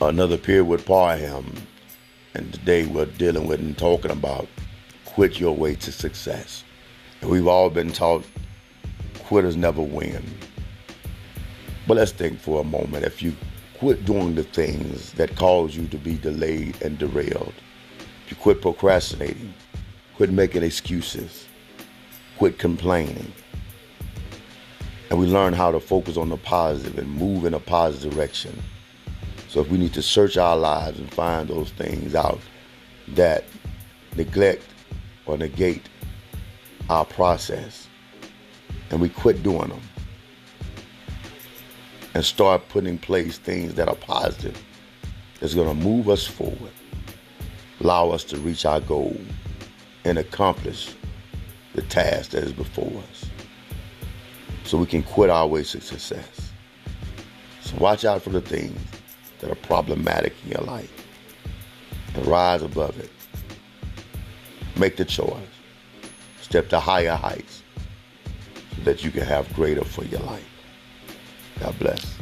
another period with Parham, and today we're dealing with and talking about quit your way to success. And we've all been taught quitters never win. But let's think for a moment. If you quit doing the things that cause you to be delayed and derailed, if you quit procrastinating, quit making excuses, quit complaining, and we learn how to focus on the positive and move in a positive direction. So if we need to search our lives and find those things out that neglect or negate our process, and we quit doing them. And start putting in place things that are positive, that's going to move us forward, allow us to reach our goal and accomplish the task that is before us. So we can quit our way to success. So watch out for the things that are problematic in your life and rise above it. Make the choice. Step to higher heights so that you can have greater for your life. God bless.